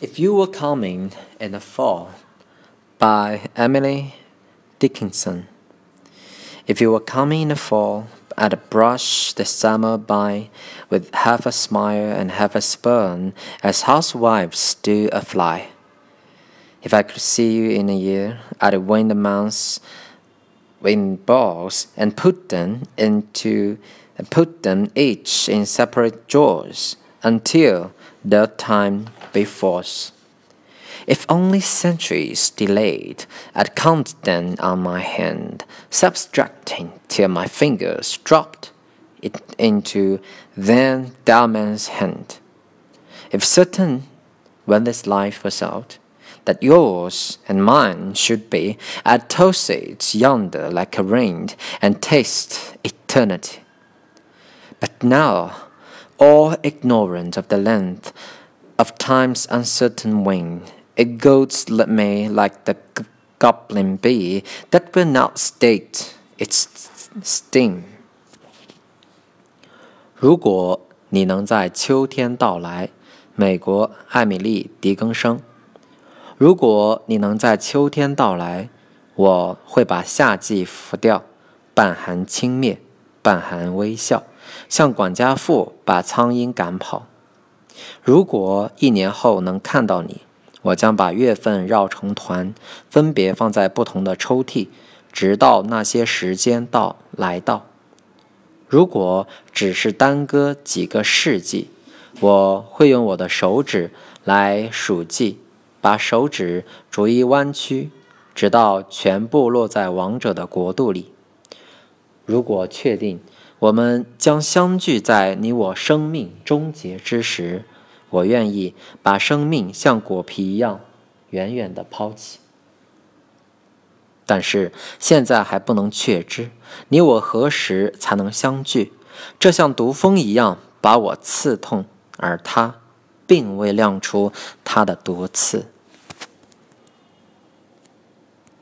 If You Were Coming in the Fall by Emily Dickinson. If you were coming in the fall, I'd brush the summer by with half a smile and half a spurn, as housewives do a fly. If I could see you in a year, I'd win the months in balls and put them into and put them each in separate drawers until the time be force. If only centuries delayed, I'd count them on my hand, subtracting till my fingers dropped it into Van Diemen's Land. If certain, when this life was out, that yours and mine should be, I'd toss it yonder like a ring and taste eternity. But now, all ignorant of the length of time's uncertain wing, it goes me like the goblin bee that will not state its sting. 如果你能在秋天到来，美国艾米丽·狄更生。如果你能在秋天到来，我会把夏季拂掉，半含轻蔑，半含微笑， 像管家妇把苍蝇赶跑。如果一年后能看到你，我将把月份绕成团，分别放在不同的抽屉，直到那些时间到来到。如果只是耽搁几个世纪，我会用我的手指来数计，把手指逐一弯曲，直到全部落在王者的国度里。如果确定我们将相聚在你我生命终结之时。我愿意把生命像果皮一样远远地抛弃，但是现在还不能确知你我何时才能相聚。这像毒蜂一样把我刺痛，而它并未亮出它的毒刺。